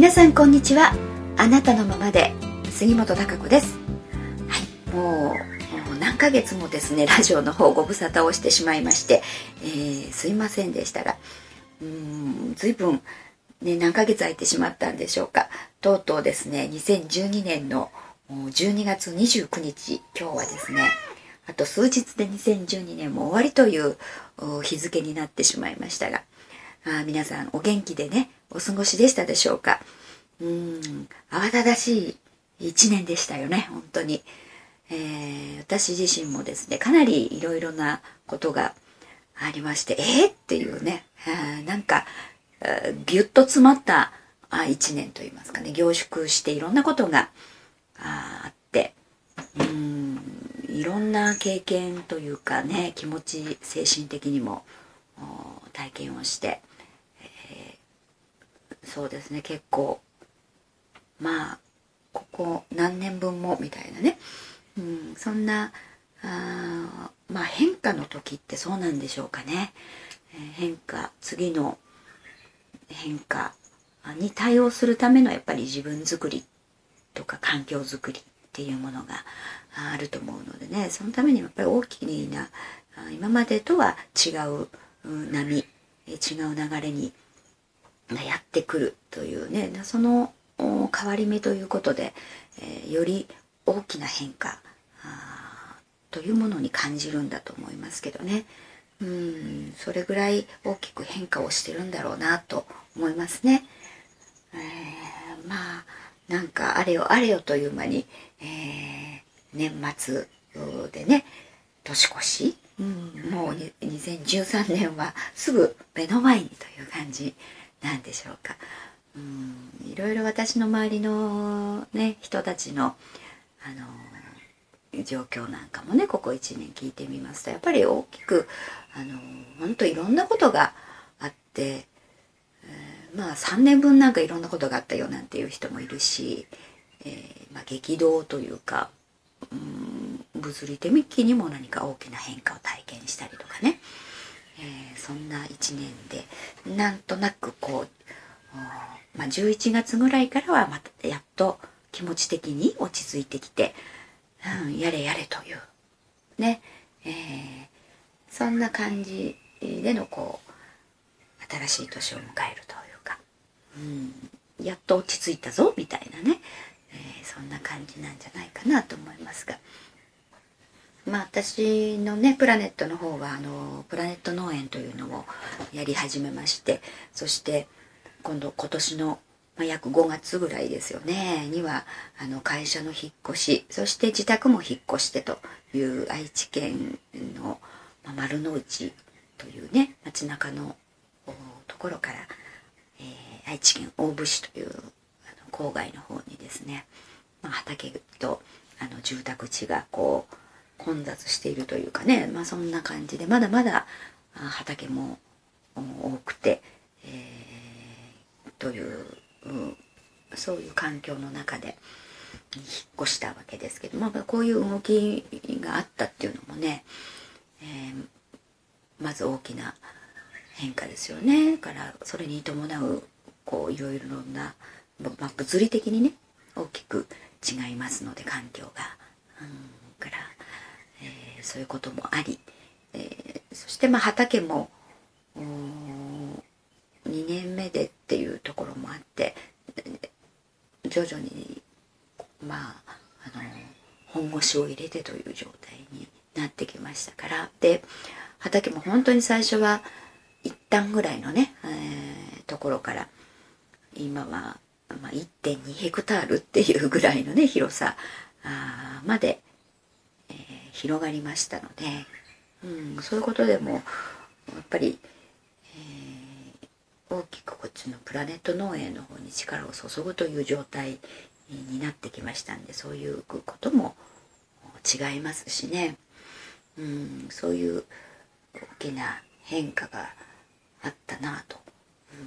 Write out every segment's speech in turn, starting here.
皆さんこんにちは。あなたのままで杉本孝子です。はいもう何ヶ月もですねラジオの方ご無沙汰をしてしまいまして、えー、すいませんでしたがうん随分ね何ヶ月空いてしまったんでしょうか。とうとうですね2012年の12月29日今日はですねあと数日で2012年も終わりという日付になってしまいましたがあ皆さんお元気でねお過ごしでしたでしょうか？うん。慌ただしい一年でしたよね本当に、えー、私自身もですねかなりいろいろなことがありましてえー、っていうねなんかぎゅっと詰まった一年といいますかね凝縮していろんなことがあってうんいろんな経験というかね気持ち精神的にも体験をしてそうですね結構。まあここ何年分もみたいなね、うん、そんなあまあ変化の時ってそうなんでしょうかね、えー、変化次の変化に対応するためのやっぱり自分づくりとか環境づくりっていうものがあると思うのでね。そのためにやっぱり大きな今までとは違う波違う流れにやってくるというね。その変わり目ということで、えー、より大きな変化というものに感じるんだと思いますけどね。うんそれぐらい大きく変化をしてるんだろうなと思いますね。えー、まあなんかあれよあれよという間に、えー、年末でね年越し、うん、もう2013年はすぐ目の前にという感じ。何でしょうか。うんいろいろ私の周りのね人たちのあの状況なんかもねここ1年聞いてみますとやっぱり大きくあの本当いろんなことがあって、えー、まあ3年分なんかいろんなことがあったよなんていう人もいるし、えー、まあ、激動というかうん物理的にも何か大きな変化を体験したりとかね。えー、そんな1年でなんとなくこう、まあ、11月ぐらいからはまたやっと気持ち的に落ち着いてきて、うん、やれやれというね、えー、そんな感じでのこう新しい年を迎えるというか、うん、やっと落ち着いたぞみたいなね、えー、そんな感じなんじゃないかなと思いますが。まあ、私のねプラネットの方はあのプラネット農園というのをやり始めましてそして今度今年の、まあ、約5月ぐらいですよねにはあの会社の引っ越しそして自宅も引っ越してという愛知県の、まあ、丸の内というね街中のところから、えー、愛知県大府市という郊外の方にですね、まあ、畑とあの住宅地がこう混雑しているというかね、まあ、そんな感じでまだまだ畑も多くて、えー、という、うん、そういう環境の中で引っ越したわけですけど、まあ、こういう動きがあったっていうのもね、えー、まず大きな変化ですよねからそれに伴うこういろいろな、まあ、物理的にね大きく違いますので環境が。うん、からえー、そういうこともあり、えー、そしてまあ畑も2年目でっていうところもあって徐々にまああの本腰を入れてという状態になってきましたから。で畑も本当に最初は一旦ぐらいのね、えー、ところから今は、まあ、1.2ヘクタールっていうぐらいのね広さあまで広がりましたので、うん、そういうことでもやっぱり、えー、大きくこっちのプラネット農園の方に力を注ぐという状態になってきましたんでそういうことも違いますしね、うん、そういう大きな変化があったなと、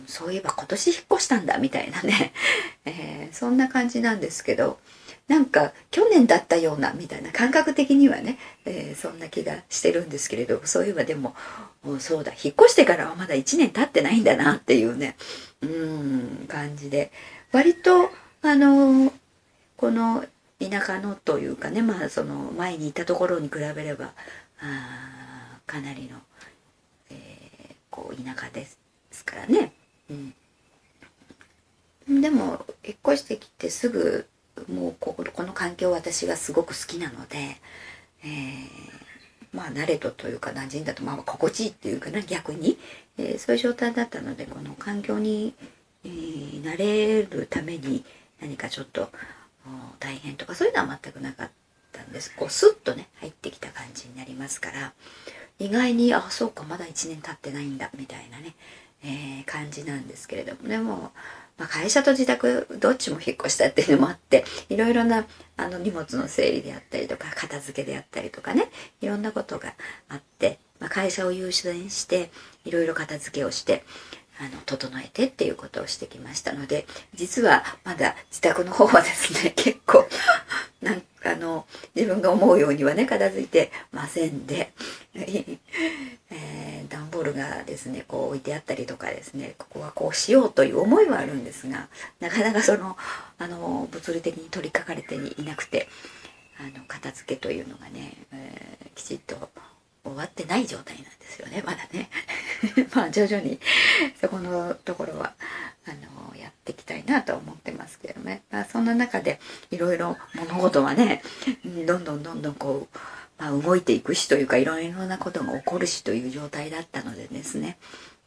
そういえば今年引っ越したんだみたいなね、えー、そんな感じなんですけど。なんか去年だったようなみたいな感覚的にはね、えー、そんな気がしてるんですけれどそういえばでもそうだ引っ越してからはまだ1年経ってないんだなっていうねうん感じで割とあのこの田舎のというかねまあその前にいたところに比べればあかなりの、えー、こう田舎ですからね。うん、でも引っ越してきてすぐもうここの環境私がすごく好きなので、えー、まあ慣れとというか馴染んだとまあ心地いいっていうかな逆に、えー、そういう状態だったのでこの環境に、えー、慣れるために何かちょっと大変とかそういうのは全くなかったんです。こうスッとね入ってきた感じになりますから意外にあそうかまだ1年経ってないんだみたいなね、えー、感じなんですけれども。でも、まあ、会社と自宅どっちも引っ越したっていうのもあっていろいろなあの荷物の整理であったりとか片付けであったりとかねいろんなことがあって、まあ、会社を優先していろいろ片付けをしてあの整えてっていうことをしてきましたので実はまだ自宅の方はですね 結構なんかあの自分が思うようにはね片付いてませんで、えー、段ボールがですねこう置いてあったりとかですねここはこうしようという思いはあるんですがなかなかそのあの物理的に取りかかれていなくてあの片付けというのがね、えー、きちっと終わってない状態なんですよねまだね。まあ徐々にそこのところはあのやっていきたいなと思ってますけどね、まあ、そんな中でいろいろ物事はねどんどんどんどんこう、まあ、動いていくしというかいろいろなことが起こるしという状態だったのでですね。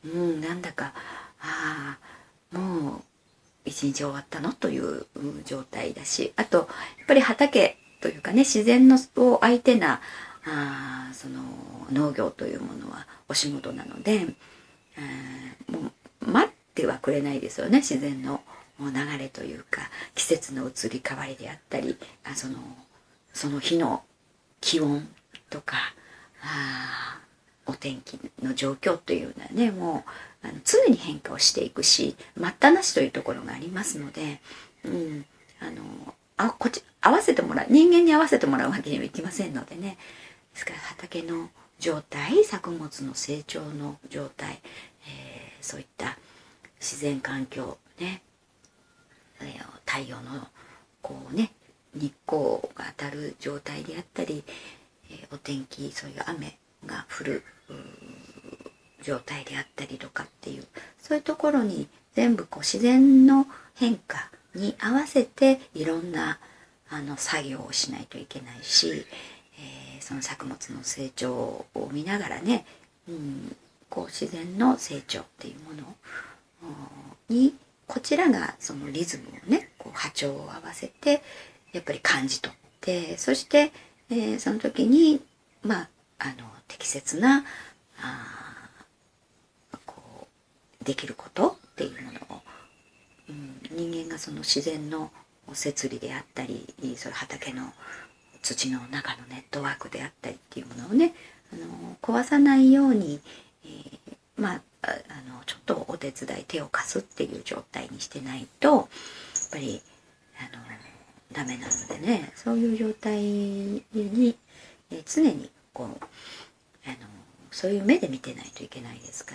うんなんだかああもう一日終わったのという状態だしあとやっぱり畑というかね自然のを相手なあその農業というものはお仕事なので、えもう待ってはくれないですよね自然の流れというか季節の移り変わりであったりあそのその日の気温とかあお天気の状況というのはねもうあの常に変化をしていくし待ったなしというところがありますので、うん、あのあこっち合わせてもらう人間に合わせてもらうわけにはいきませんのでねですから畑の状態作物の成長の状態、えー、そういった自然環境ね、太陽のこうね日光が当たる状態であったり、えー、お天気そういう雨が降る状態であったりとかっていうそういうところに全部こう自然の変化に合わせていろんなあの作業をしないといけないし、その作物の成長を見ながらね、うん、こう自然の成長っていうものにこちらがそのリズムをねこう波長を合わせてやっぱり感じ取ってそして、えー、その時にまああの適切なあこうできることっていうものを、うん、人間がその自然の摂理であったりそれ畑の土の中のネットワークであったりっていうものをねあの壊さないように、えー、まああのちょっとお手伝い手を貸すっていう状態にしてないとやっぱりあのダメなのでねそういう状態に、えー、常にこうあのそういう目で見てないといけないですか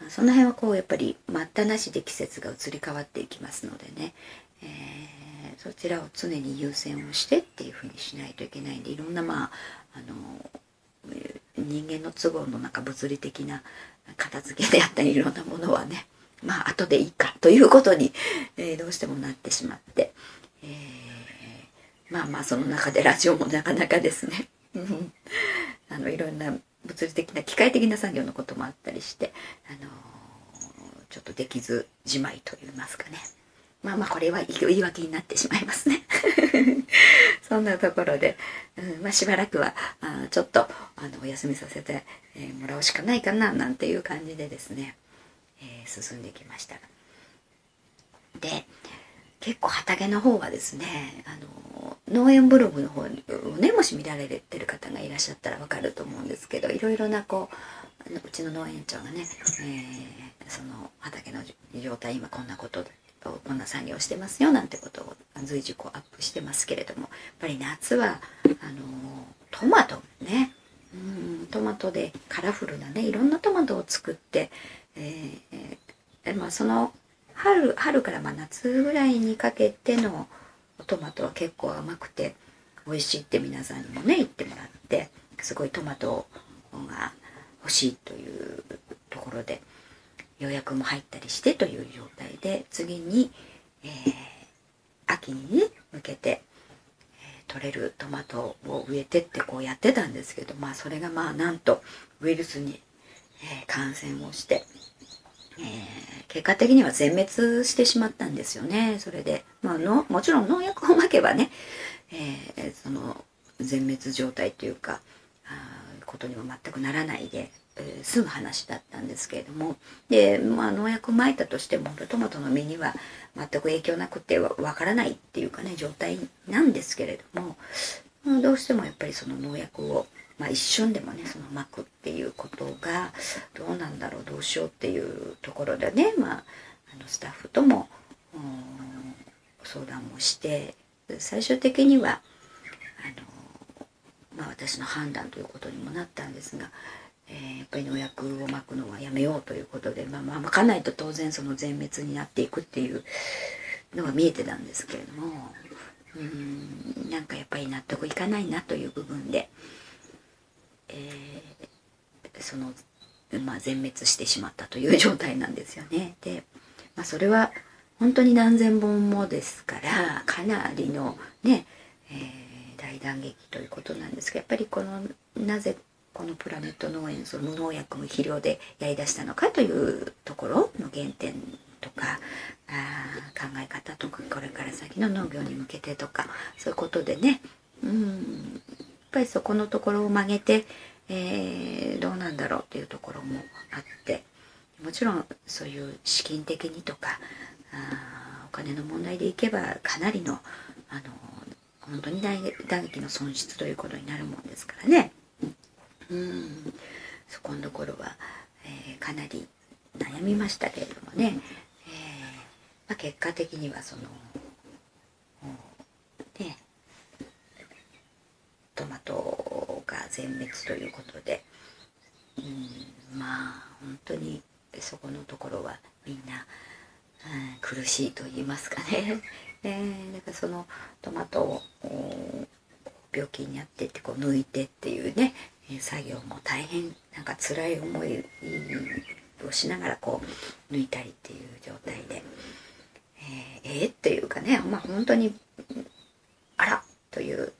らその辺はこうやっぱり待ったなしで季節が移り変わっていきますのでね、えそちらを常に優先をしてっていうふうにしないといけないんでいろんなまああの人間の都合の中物理的な片付けであったりいろんなものはねまあ後でいいかということに、えー、どうしてもなってしまって、えー、まあまあその中でラジオもなかなかですね。あのいろんな物理的な機械的な作業のこともあったりして、あのちょっとできずじまいといいますかね。まあまあこれは言い訳になってしまいますね。そんなところで、うんまあ、しばらくはあちょっとあのお休みさせて、えー、もらうしかないかななんていう感じでですね、えー、進んできました。で結構畑の方はですねあの農園ブログの方をねもし見られてる方がいらっしゃったらわかると思うんですけどいろいろなこううちの農園長がね、えー、その畑の状態今こんなことこんな作業してますよなんてことを随時こうアップしてますけれどもやっぱり夏はあのトマトね。うんトマトでカラフルなねいろんなトマトを作って、えー、まあ、その春春からま夏ぐらいにかけてのトマトは結構甘くて美味しいって皆さんにもね言ってもらってすごいトマトが欲しいというところで。予約も入ったりしてという状態で次に、えー、秋に向けて、えー、取れるトマトを植えてってこうやってたんですけどまあそれがまあなんとウイルスに、えー、感染をして、え、結果的には全滅してしまったんですよね。それで、まあのもちろん農薬をまけばね、え、その全滅状態というかあことにも全くならないでえー、済む話だったんですけれども。で、まあ、農薬をまいたとしてもトマトの実には全く影響なくてわからないっていうかね状態なんですけれども、まあ、どうしてもやっぱりその農薬を、まあ、一瞬でもねそのまくっていうことがどうなんだろうどうしようっていうところでね、まあ、あのスタッフとも相談をして最終的にはあの、まあ、私の判断ということにもなったんですがえー、やっぱり農薬をまくのはやめようということで、まあ、まあまかないと当然その全滅になっていくっていうのが見えてたんですけれどもうんなんかやっぱり納得いかないなという部分で、えー、その、まあ、全滅してしまったという状態なんですよね。で、まあ、それは本当に何千本もですからかなりのね、えー、大打撃ということなんですがやっぱりこのなぜこのプラネット農園その無農薬無肥料でやりだしたのかというところの原点とかあ考え方とかこれから先の農業に向けてとかそういうことでね。うん。やっぱりそこのところを曲げて、えー、どうなんだろうっていうところもあって。もちろんそういう資金的にとかあお金の問題でいけばかなりのあの本当に打撃の損失ということになるもんですからね。うんそこのところは、えー、かなり悩みましたけれどもね、えー、まあ、結果的にはそのねトマトが全滅ということで、うん、まあ本当にそこのところはみんな、うん、苦しいと言いますかね。え ー、だかそのトマトを病気になってってこう抜いてっていうね作業も大変なんか辛い思いをしながらこう抜いたりっていう状態でえー、えー、っていうかねまあ本当にあらという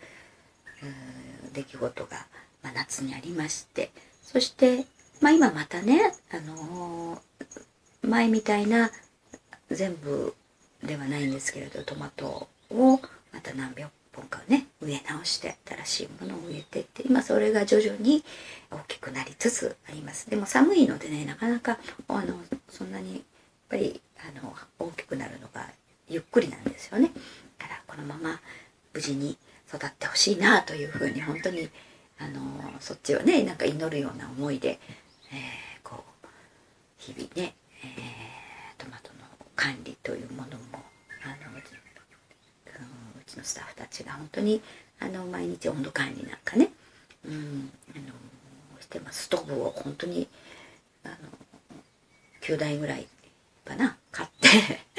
出来事が、まあ、夏にありましてそしてまあ今またねあのー、前みたいな全部ではないんですけれどトマトをまた何百本かね植え直して新しいものを植えてって今それが徐々に大きくなりつつあります。でも寒いのでねなかなかあのそんなにやっぱりあの大きくなるのがゆっくりなんですよね。だからこのまま無事に育ってほしいなというふうに本当にあのそっちをねなんか祈るような思いで、えー、こう日々ね、えー、トマトの管理というものもあのちのスタッフたちが本当にあの毎日温度管理なんかね、うん、あのしてますストーブを本当にあの9台ぐらいかな買って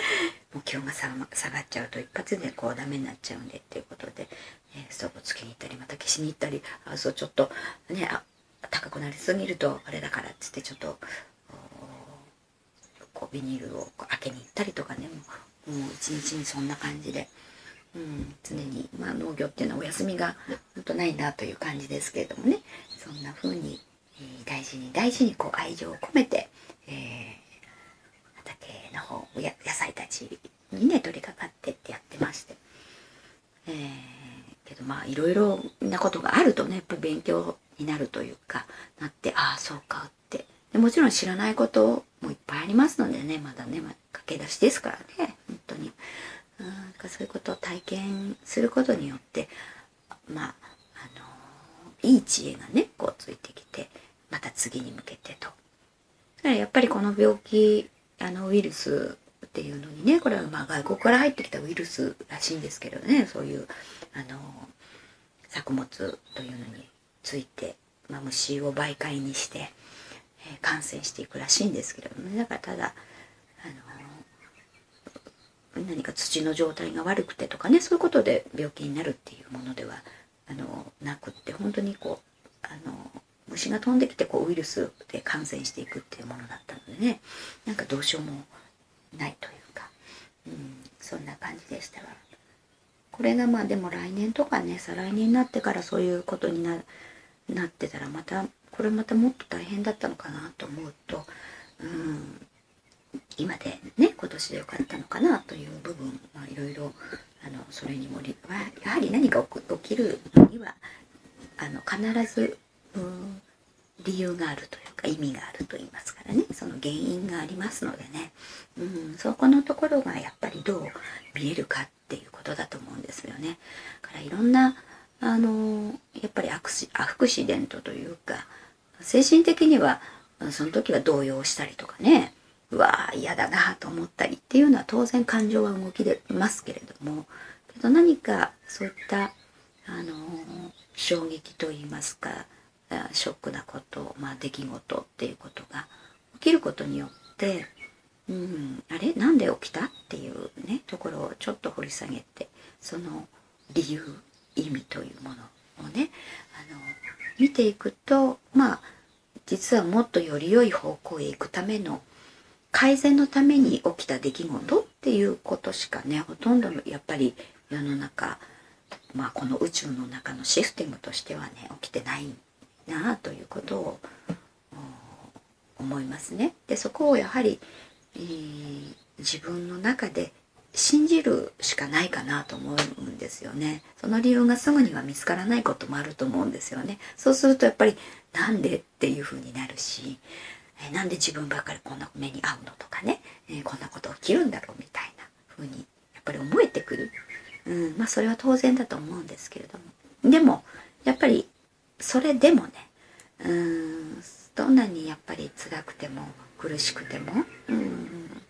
もう気温が下がっちゃうと一発でこうダメになっちゃうんでっていうことで、えー、ストーブつけに行ったりまた消しに行ったりあそうちょっとねあ高くなりすぎるとあれだからっつってちょっとこうビニールを開けに行ったりとかねもう一日にそんな感じで。うん、常に、まあ、農業っていうのはお休みが本当ないなという感じですけれどもね。そんな風に、えー、大事に大事にこう愛情を込めて、えー、畑の方野菜たちにね取り掛かってってやってまして、えー、けどまあいろいろなことがあるとねやっぱ勉強になるというかなってああそうかって。でもちろん知らないこともいっぱいありますのでねまだね、まあ、駆け出しですからね本当に。うん、かそういうことを体験することによってまああのいい知恵がねこうついてきてまた次に向けてと。だからやっぱりこの病気あのウイルスっていうのにねこれはまあ外国から入ってきたウイルスらしいんですけどねそういうあの作物というのについて、まあ、虫を媒介にして、えー、感染していくらしいんですけどもねだからただ何か土の状態が悪くてとかねそういうことで病気になるっていうものではあのなくって本当にこうあの虫が飛んできてこうウイルスで感染していくっていうものだったのでねなんかどうしようもないというか、うん、そんな感じでしたわ。これがまあでも来年とかね再来年になってからそういうことにななってたらまたこれまたもっと大変だったのかなと思うと、うん、今でね今年でよかったのかなという部分いろいろそれにもやはり何か起きるにはあの必ず、うん、理由があるというか意味があると言いますからね。その原因がありますのでね、うん、そこのところがやっぱりどう見えるかっていうことだと思うんですよね。だからいろんなあのやっぱりアクシアクシデントというか精神的にはその時は動揺したりとかね。うわ嫌だなと思ったりっていうのは当然感情は動き出ますけれども。けど何かそういったあの衝撃といいますかショックなこと、まあ、出来事っていうことが起きることによってうん、あれ？なんで起きた？っていうねところをちょっと掘り下げてその理由意味というものをねあの見ていくとまあ実はもっとより良い方向へ行くための改善のために起きた出来事っていうことしかねほとんどやっぱり世の中まあこの宇宙の中のシステムとしてはね起きてないなあということを思いますね。でそこをやはりえー、自分の中で信じるしかないかなと思うんですよね。その理由がすぐには見つからないこともあると思うんですよね。そうするとやっぱりなんでっていう風になるし、えー、なんで自分ばっかりこんな目に遭うのとかね、えー、こんなこと起きるんだろうみたいな風にやっぱり思えてくる。うん、まあそれは当然だと思うんですけれども。でも、やっぱりそれでもね、うん、どんなにやっぱり辛くても苦しくても、うん、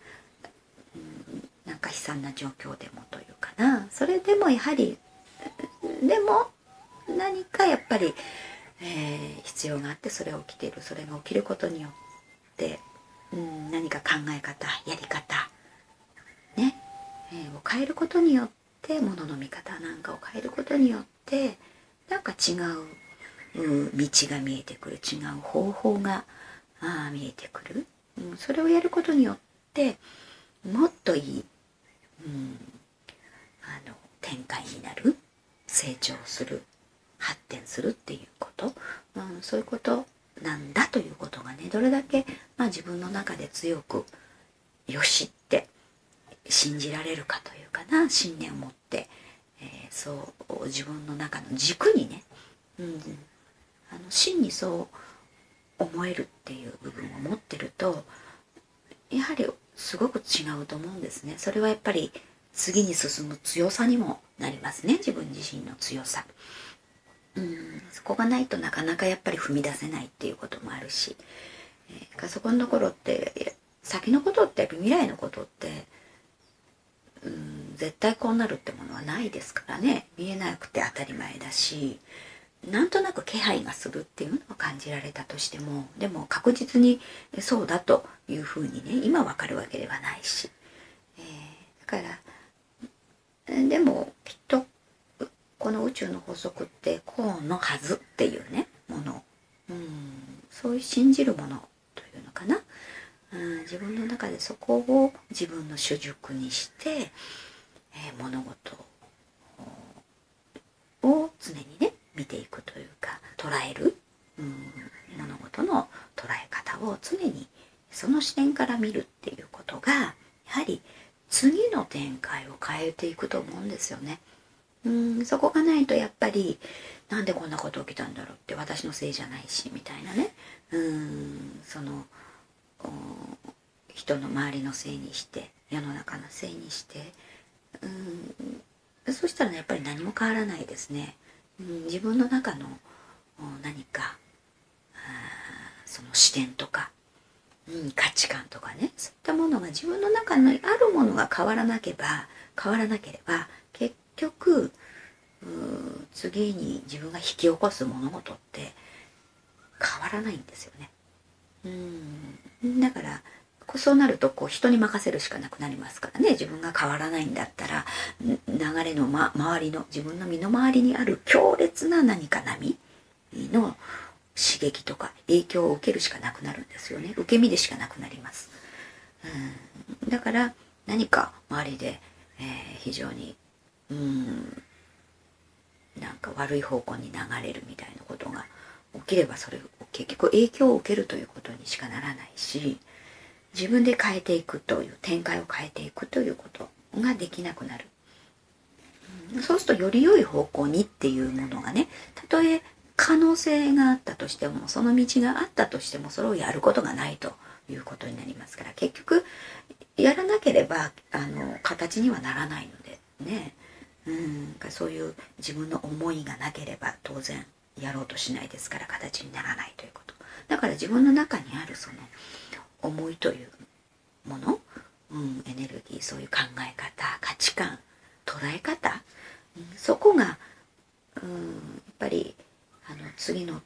なんか悲惨な状況でもというかなそれでもやはりでも何かやっぱり、えー、必要があってそれが起きているそれが起きることによって、うん、何か考え方やり方ね、えー、を変えることによってものの見方なんかを変えることによってなんか違う道が見えてくる違う方法があ見えてくる。うん、それをやることによってもっといい、うん、あの展開になる成長する発展するっていうこと、うん、そういうことなんだということがねどれだけ、まあ、自分の中で強くよしって信じられるかというかな信念を持って、えー、そう自分の中の軸にね、うん、あの真にそう思えるっていう部分を持ってるとやはりすごく違うと思うんですね。それはやっぱり次に進む強さにもなりますね。自分自身の強さ。うん。そこがないとなかなかやっぱり踏み出せないっていうこともあるし、えー、そこの頃って先のことって未来のことってうん絶対こうなるってものはないですからね。見えなくて当たり前だしなんとなく気配がするっていうのを感じられたとしてもでも確実にそうだというふうにね今わかるわけではないし、えー、だからでもきっとこの宇宙の法則ってこうのはずっていうねもの。うん。そういう信じるものというのかな、うん、自分の中でそこを自分の主軸にして、えー、物事を常にね見ていくというか捉える、うん、物事の捉え方を常にその視点から見るっていうことがやはり次の展開を変えていくと思うんですよね。そこがないとやっぱりなんでこんなこと起きたんだろうって私のせいじゃないしみたいなね。うんその人の周りのせいにして世の中のせいにして。うんそしたら、ね、やっぱり何も変わらないですね。うん、自分の中の何かその視点とか、うん、価値観とかね。そういったものが自分の中にあるものが変わらなければ変わらなければ結局次に自分が引き起こす物事って変わらないんですよね。うん。だからそうなるとこう人に任せるしかなくなりますからね。自分が変わらないんだったら流れの、ま、周りの自分の身の回りにある強烈な何か波の刺激とか影響を受けるしかなくなるんですよね。受け身でしかなくなります、うん、だから何か周りで、えー、非常にうんなんか悪い方向に流れるみたいなことが起きればそれ結局影響を受けるということにしかならないし自分で変えていくという展開を変えていくということができなくなる、そうするとより良い方向にっていうものがねたとえ可能性があったとしてもその道があったとしてもそれをやることがないということになりますから結局やらなければあの形にはならないのでね。うん。そういう自分の思いがなければ当然やろうとしないですから形にならないということ。だから自分の中にあるその思いというもの、うん、エネルギーそういう考え方価値観捉え方、うん、そこが、うん、やっぱりあの次の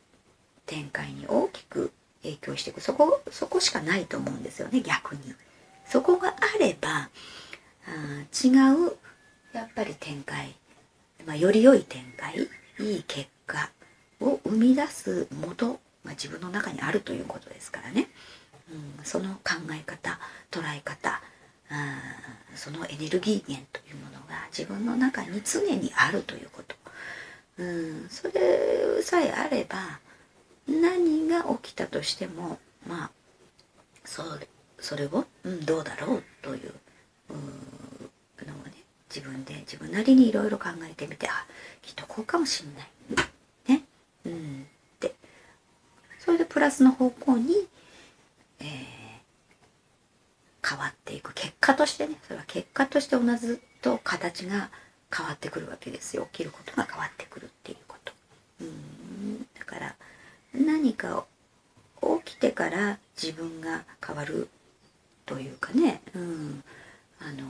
展開に大きく影響していく。そこそこしかないと思うんですよね逆に。そこがあればあ違うやっぱり展開、まあ、より良い展開いい結果を生み出す元が自分の中にあるということですからね。うん、その考え方捉え方あそのエネルギー源というものが自分の中に常にあるということ、うん、それさえあれば何が起きたとしてもまあそれそれを、うん、どうだろうというのをね自分で自分なりにいろいろ考えてみてあきっとこうかもしんない。ね。うん。ってそれでプラスの方向にえー、変わっていく結果としてねそれは結果として同じと形が変わってくるわけですよ。起きることが変わってくるっていうこと。うん。だから何か起きてから自分が変わるというかね、うん、あの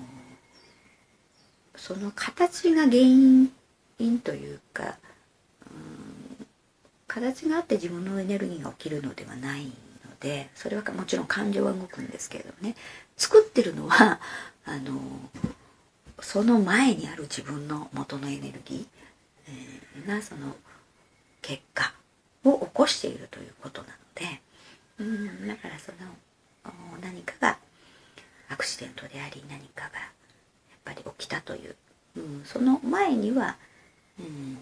その形が原因というか、うん、形があって自分のエネルギーが起きるのではないのでそれはもちろん感情は動くんですけれどもね。作ってるのはあのその前にある自分の元のエネルギー、えー、がその結果を起こしているということなのでうんだからその何かがアクシデントであり何かがぱり起きたという、うん、その前には、うん、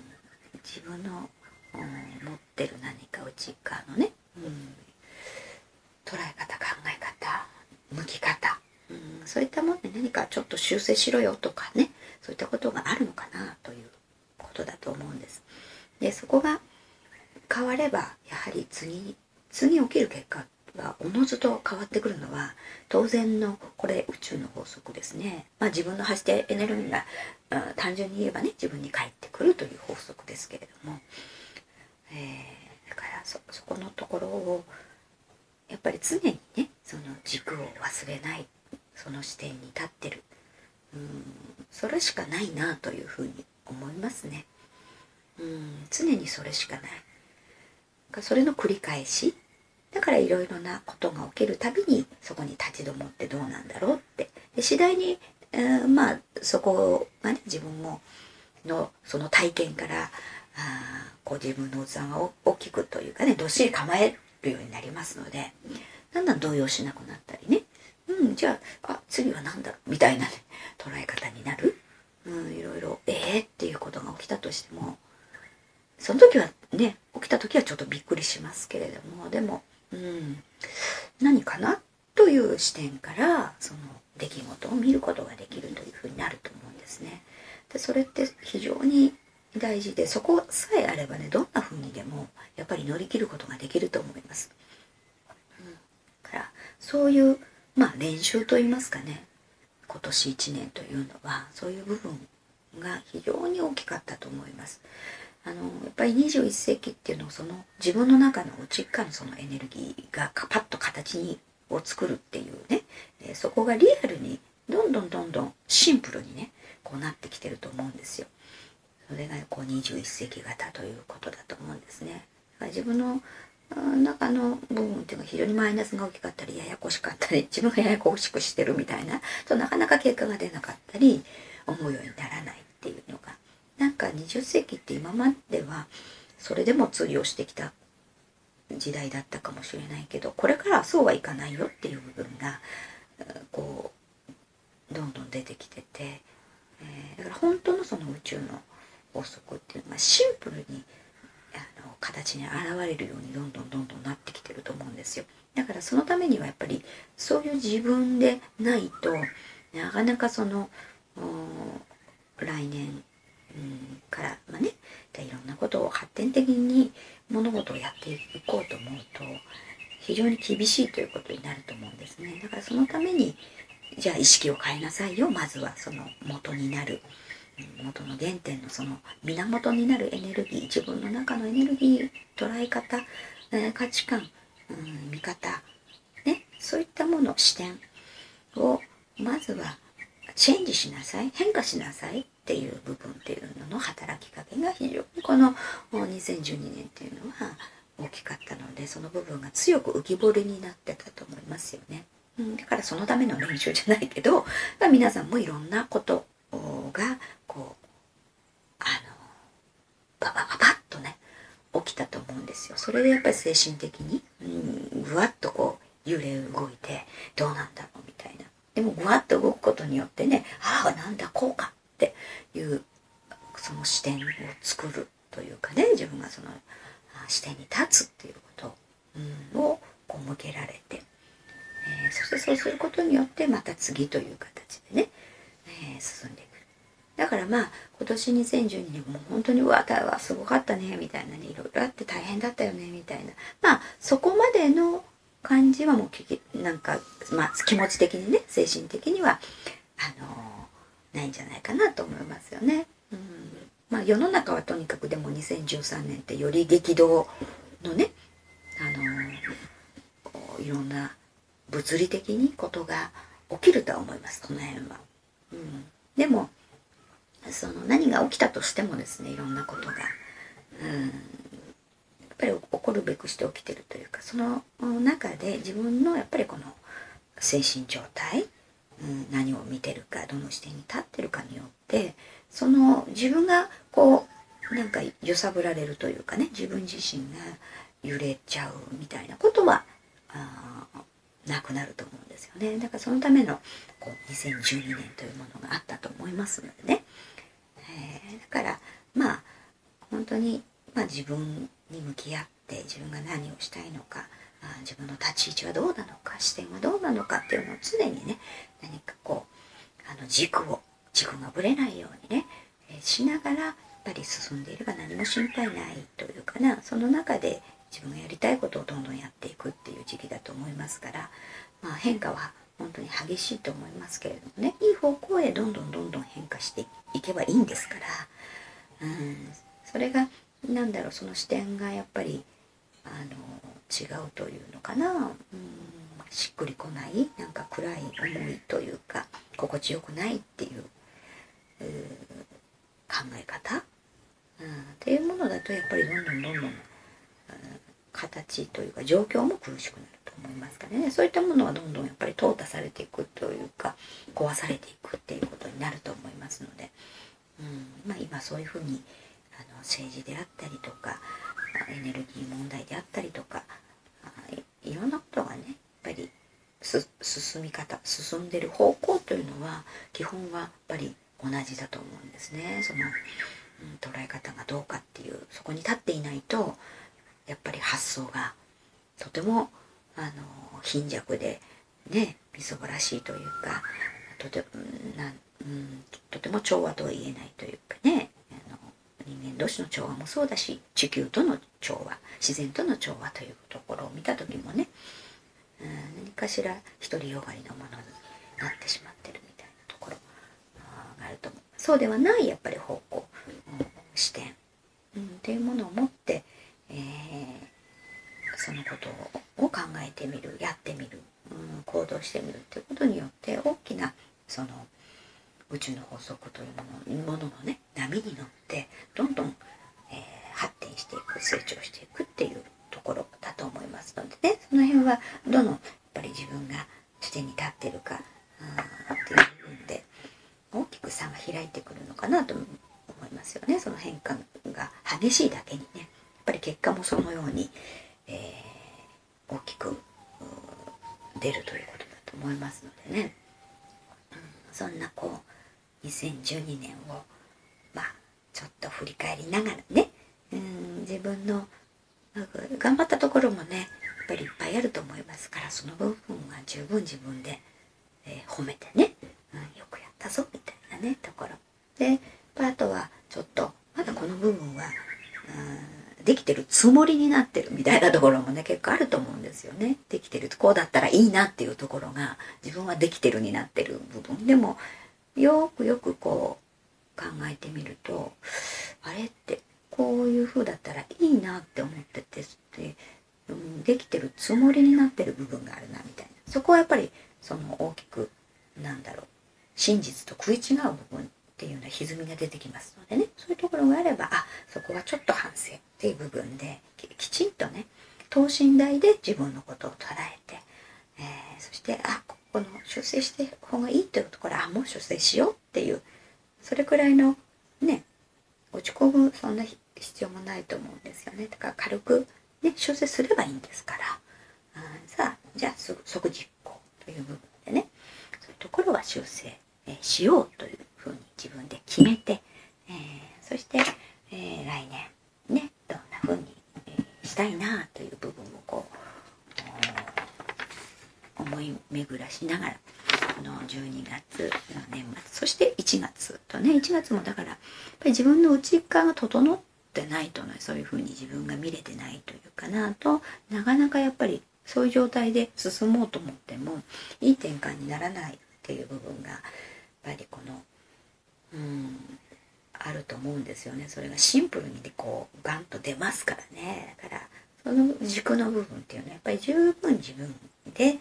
自分の持ってる何か内側のね、うん。捉え方考え方向き方、うん、そういったもので何かちょっと修正しろよとかねそういったことがあるのかなということだと思うんです。でそこが変わればやはり次次起きる結果がおのずと変わってくるのは当然のこれ宇宙の法則ですね。まあ自分の発してエネルギーが、うん、単純に言えばね自分に返ってくるという法則ですけれども、えー、だからそこのところをやっぱり常にねその軸を忘れないその視点に立ってる。うんそれしかないなというふうに思いますね。うん常にそれしかない。それの繰り返しだからいろいろなことが起きるたびにそこに立ち止まってどうなんだろうって。で次第に、えー、まあそこがね自分ものその体験からあこう自分の器が大きくというかねどっしり構えるようになりますので。だんだん動揺しなくなったりね。うんじゃああ次は何だろうみたいなね捉え方になる、うん、いろいろええー、っていうことが起きたとしても。その時はね起きた時はちょっとびっくりしますけれども。でも、うん、何かな？という視点からその出来事を見ることができるというふうになると思うんですね。でそれって非常に大事でそこさえあればねどんな風にでもやっぱり乗り切ることができると思います。うん、からそういうまあ練習といいますかね今年1年というのはそういう部分が非常に大きかったと思います。あのやっぱり21世紀っていうのをその自分の中の内側のそのエネルギーがパッと形にを作るっていうね、えそこがリアルにどんどんどんどんシンプルにねこうなってきてると思うんですよ。それがこう21世紀型ということだと思うんですね。だから自分の中の部分っていうのが非常にマイナスが大きかったりややこしかったり自分がややこしくしてるみたいなとなかなか結果が出なかったり思うようにならないっていうのがなんか20世紀って今まではそれでも通用してきた時代だったかもしれないけどこれからはそうはいかないよっていう部分がこうどんどん出てきてて、えー、だから本当のその宇宙の法則っていうのがシンプルにあの形に現れるようにどんどんどんどんなってきてると思うんですよ。だからそのためにはやっぱりそういう自分でないとなかなかその来年、からまあねいろんなことを発展的に物事をやっていこうと思うと非常に厳しいということになると思うんですね。だからそのためにじゃあ意識を変えなさいよ。まずはその元になる。元の原点のその源になるエネルギー。自分の中のエネルギー捉え方、え、価値観、うん、見方、ね、そういったもの視点をまずはチェンジしなさい。変化しなさい。っていう部分っていうのの働きかけが非常にこの2012年っていうのは大きかったのでその部分が強く浮き彫りになってたと思いますよね。うん、だからそのための練習じゃないけど皆さんもいろんなことがこうあのババババッとね起きたと思うんですよ。それでやっぱり精神的に、うん、ぐわっとこう揺れ動いてどうなんだろうみたいな。でもぐわっと動くことによってねああなんだこうかっていうその視点を作るというかね自分がその視点に立つっていうこと、をこう向けられて、えー、そしてそうすることによってまた次という形でね、えー、進んでいく。だからまあ今年2012年も本当にうわたはすごかったねみたいなねいろいろあって大変だったよねみたいなまあそこまでの感じはもうなんかまあ気持ち的にね精神的にはあのー、ないんじゃないかなと思いますよね。うん。まあ、世の中はとにかくでも2013年ってより激動のね、あのー、いろんな物理的にことが起きるとは思います。この辺は。うん、でもその何が起きたとしてもですねいろんなことが、うん、やっぱり起こるべくして起きてるというかその中で自分のやっぱりこの精神状態、何を見てるかどの視点に立ってるかによってその自分がこうなんか揺さぶられるというかね自分自身が揺れちゃうみたいなことはあなくなると思うんですよね。だからそのためのこう2012年というものがあったと思いますのでね。えー、だからまあ本当に、まあ、自分に向き合って自分が何をしたいのか自分の立ち位置はどうなのか視点はどうなのかっていうのを常にね何かこうあの軸を軸がぶれないようにね、え、しながらやっぱり進んでいれば何も心配ないというかなその中で自分がやりたいことをどんどんやっていくっていう時期だと思いますから、まあ、変化は本当に激しいと思いますけれどもねいい方向へどんどんどんどん変化していけばいいんですからうんそれが何だろうその視点がやっぱりあの違うというのかな。うん。しっくりこない。なんか暗い思いというか心地よくないっていう考え方、うん、っていうものだとやっぱりどんどんどんどん、うん、形というか状況も苦しくなると思いますからね。そういったものはどんどんやっぱり淘汰されていくというか壊されていくっていうことになると思いますので、うん。まあ、今そういうふうにあの政治であったりとかエネルギー問題であったりとかいろんなことがねやっぱり進み方進んでる方向というのは基本はやっぱり同じだと思うんですね。その、うん、捉え方がどうかっていうそこに立っていないとやっぱり発想がとてもあの貧弱でねみそぼらしいというかとてな、うん、とても調和とは言えないというかね。人間同士の調和もそうだし地球との調和自然との調和というところを見た時もね、うん、何かしら独りよがりのものになってしまってるみたいなところがあると思う。そうではないやっぱり方向、視点、うん、っていうものを持って、えー、そのことを考えてみるやってみる、うん、行動してみるっていうことによって大きなその宇宙の法則というもののね波に乗ってどんどん、えー、発展していく成長していくっていうところだと思いますのでね。その辺はどのやっぱり自分が地点に立ってるかっていう部分で大きく差が開いてくるのかなと思いますよね。その変化が激しいだけにね。やっぱり結果もそのように、えー、大きく出るということだと思いますのでね、うん、そんなこう2012年をまあちょっと振り返りながらね、うん、自分の頑張ったところもねやっぱりいっぱいあると思いますからその部分は十分自分で、えー、褒めてね、うん、よくやったぞみたいなねところ。であとはちょっとまだこの部分は、うん、できてるつもりになってるみたいなところもね結構あると思うんですよね。できてるとこうだったらいいなっていうところが自分はできてるになってる部分でもよくよくこう考えてみるとあれってこういう風だったらいいなって思っててで、うん、できてるつもりになってる部分があるなみたいな。そこはやっぱりその大きくなんだろう真実と食い違う部分っていうような歪みが出てきますのでねそういうところがあればあそこはちょっと反省っていう部分できちんとね等身大で自分のことを捉えて、えー、そしてあここの出世して方がいいというところあもう出世しようっていうそれくらいのね落ち込むそんな必要もないと思うんですよねだから軽くね修正すればいいんですからあさあじゃあ即実行という部分でねそういうところは修正、えー、しようというふうに自分で決めて、えー、そして、えー、来年ねどんなふうに、えしたいなという部分をこう思い巡らしながらこの12月の年末そして1月とね1月もだからやっぱり自分の内側が整ってないとねそういうふうに自分が見れてないというかなとなかなかやっぱりそういう状態で進もうと思ってもいい転換にならないっていう部分がやっぱりこのうんあると思うんですよね。それがシンプルにでこうガンと出ますからね。だからその軸の部分っていうのはやっぱり十分自分で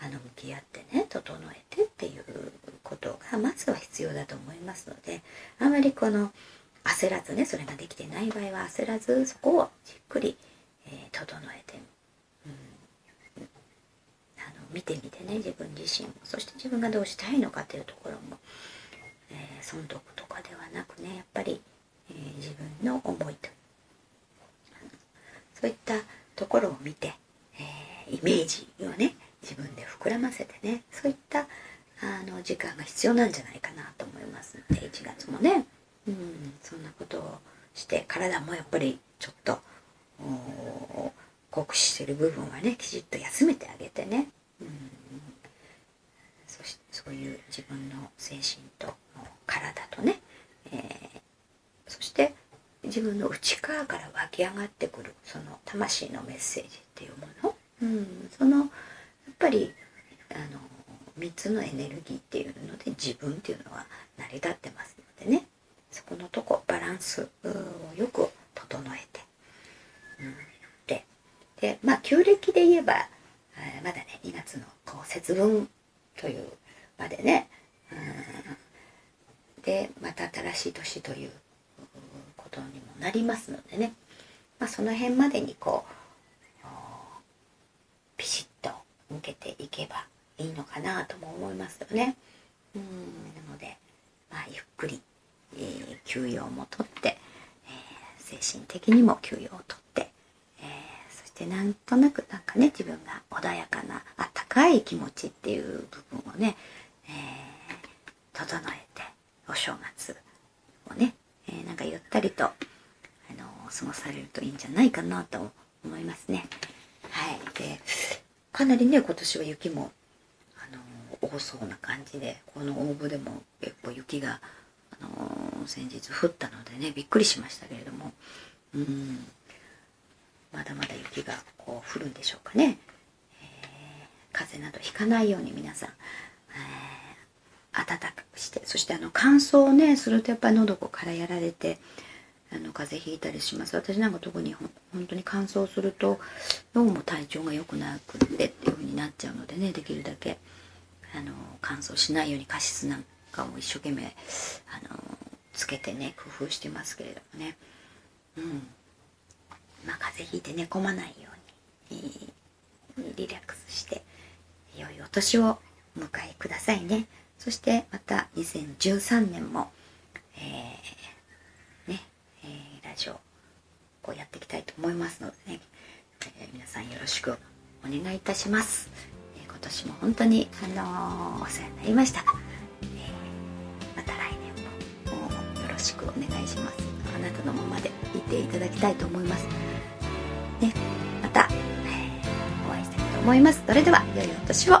あの向き合ってね整えてっていうことがまずは必要だと思いますのであまりこの焦らずねそれができてない場合は焦らずそこをじっくり、えー、整えて、うん、あの見てみてね自分自身もそして自分がどうしたいのかというところも、えー、損得とかではなくねやっぱり、えー、自分の思いとそういったところを見て、えイメージをね自分で膨らませてねそういったあの時間が必要なんじゃないかなと思いますので1月もね、うん、そんなことをして体もやっぱりちょっと酷使してる部分はねきちっと休めてあげてね、うん、そしてそういう自分の精神と体とね、えー、そして自分の内側から湧き上がってくるその魂のメッセージっていうもの、うん、そのっぱりあの3つのエネルギーっていうので自分っていうのは成り立ってますのでね。そこのとこバランスをよく整えて、うん、ででまあ旧暦で言えばまだね2月のこう節分というまでね、うん、でまた新しい年ということにもなりますのでね、まあ、その辺までにこうピシッ向けていけばいいのかなとも思いますよね。うんなので、まあ、ゆっくり、えー、休養もとって、えー、精神的にも休養をとって、えー、そしてなんとなくなんかね自分が穏やかなあったかい気持ちっていう部分をね、え整えてお正月をね、えなんかゆったりと、あの過ごされるといいんじゃないかなと思いますね。はい。で、かなりね今年は雪もあの多そうな感じでこの大部でも結構雪があの先日降ったのでねびっくりしましたけれどもうん。まだまだ雪がこう降るんでしょうかね、えー、風邪などひかないように皆さん、えー、暖かくしてそしてあの乾燥をねするとやっぱり喉からやられてあの風邪ひいたりします。私なんか特に本当に乾燥するとどうも体調が良くなくってっていう風になっちゃうのでねできるだけあの乾燥しないように加湿なんかも一生懸命あのつけてね工夫してますけれどもね。うん。まあ風邪ひいて寝込まないようにリラックスして良いお年をお迎えくださいね。そしてまた2013年も、えー、ね、えー、ラジオをやっていきたいと思いますのでね、えー、皆さんよろしくお願いいたします、え今年も本当に、あのお世話になりました、えまた来年もよろしくお願いします。あなたのままでいていただきたいと思います。ねまた、えお会いしたいと思います。それでは良いお年を。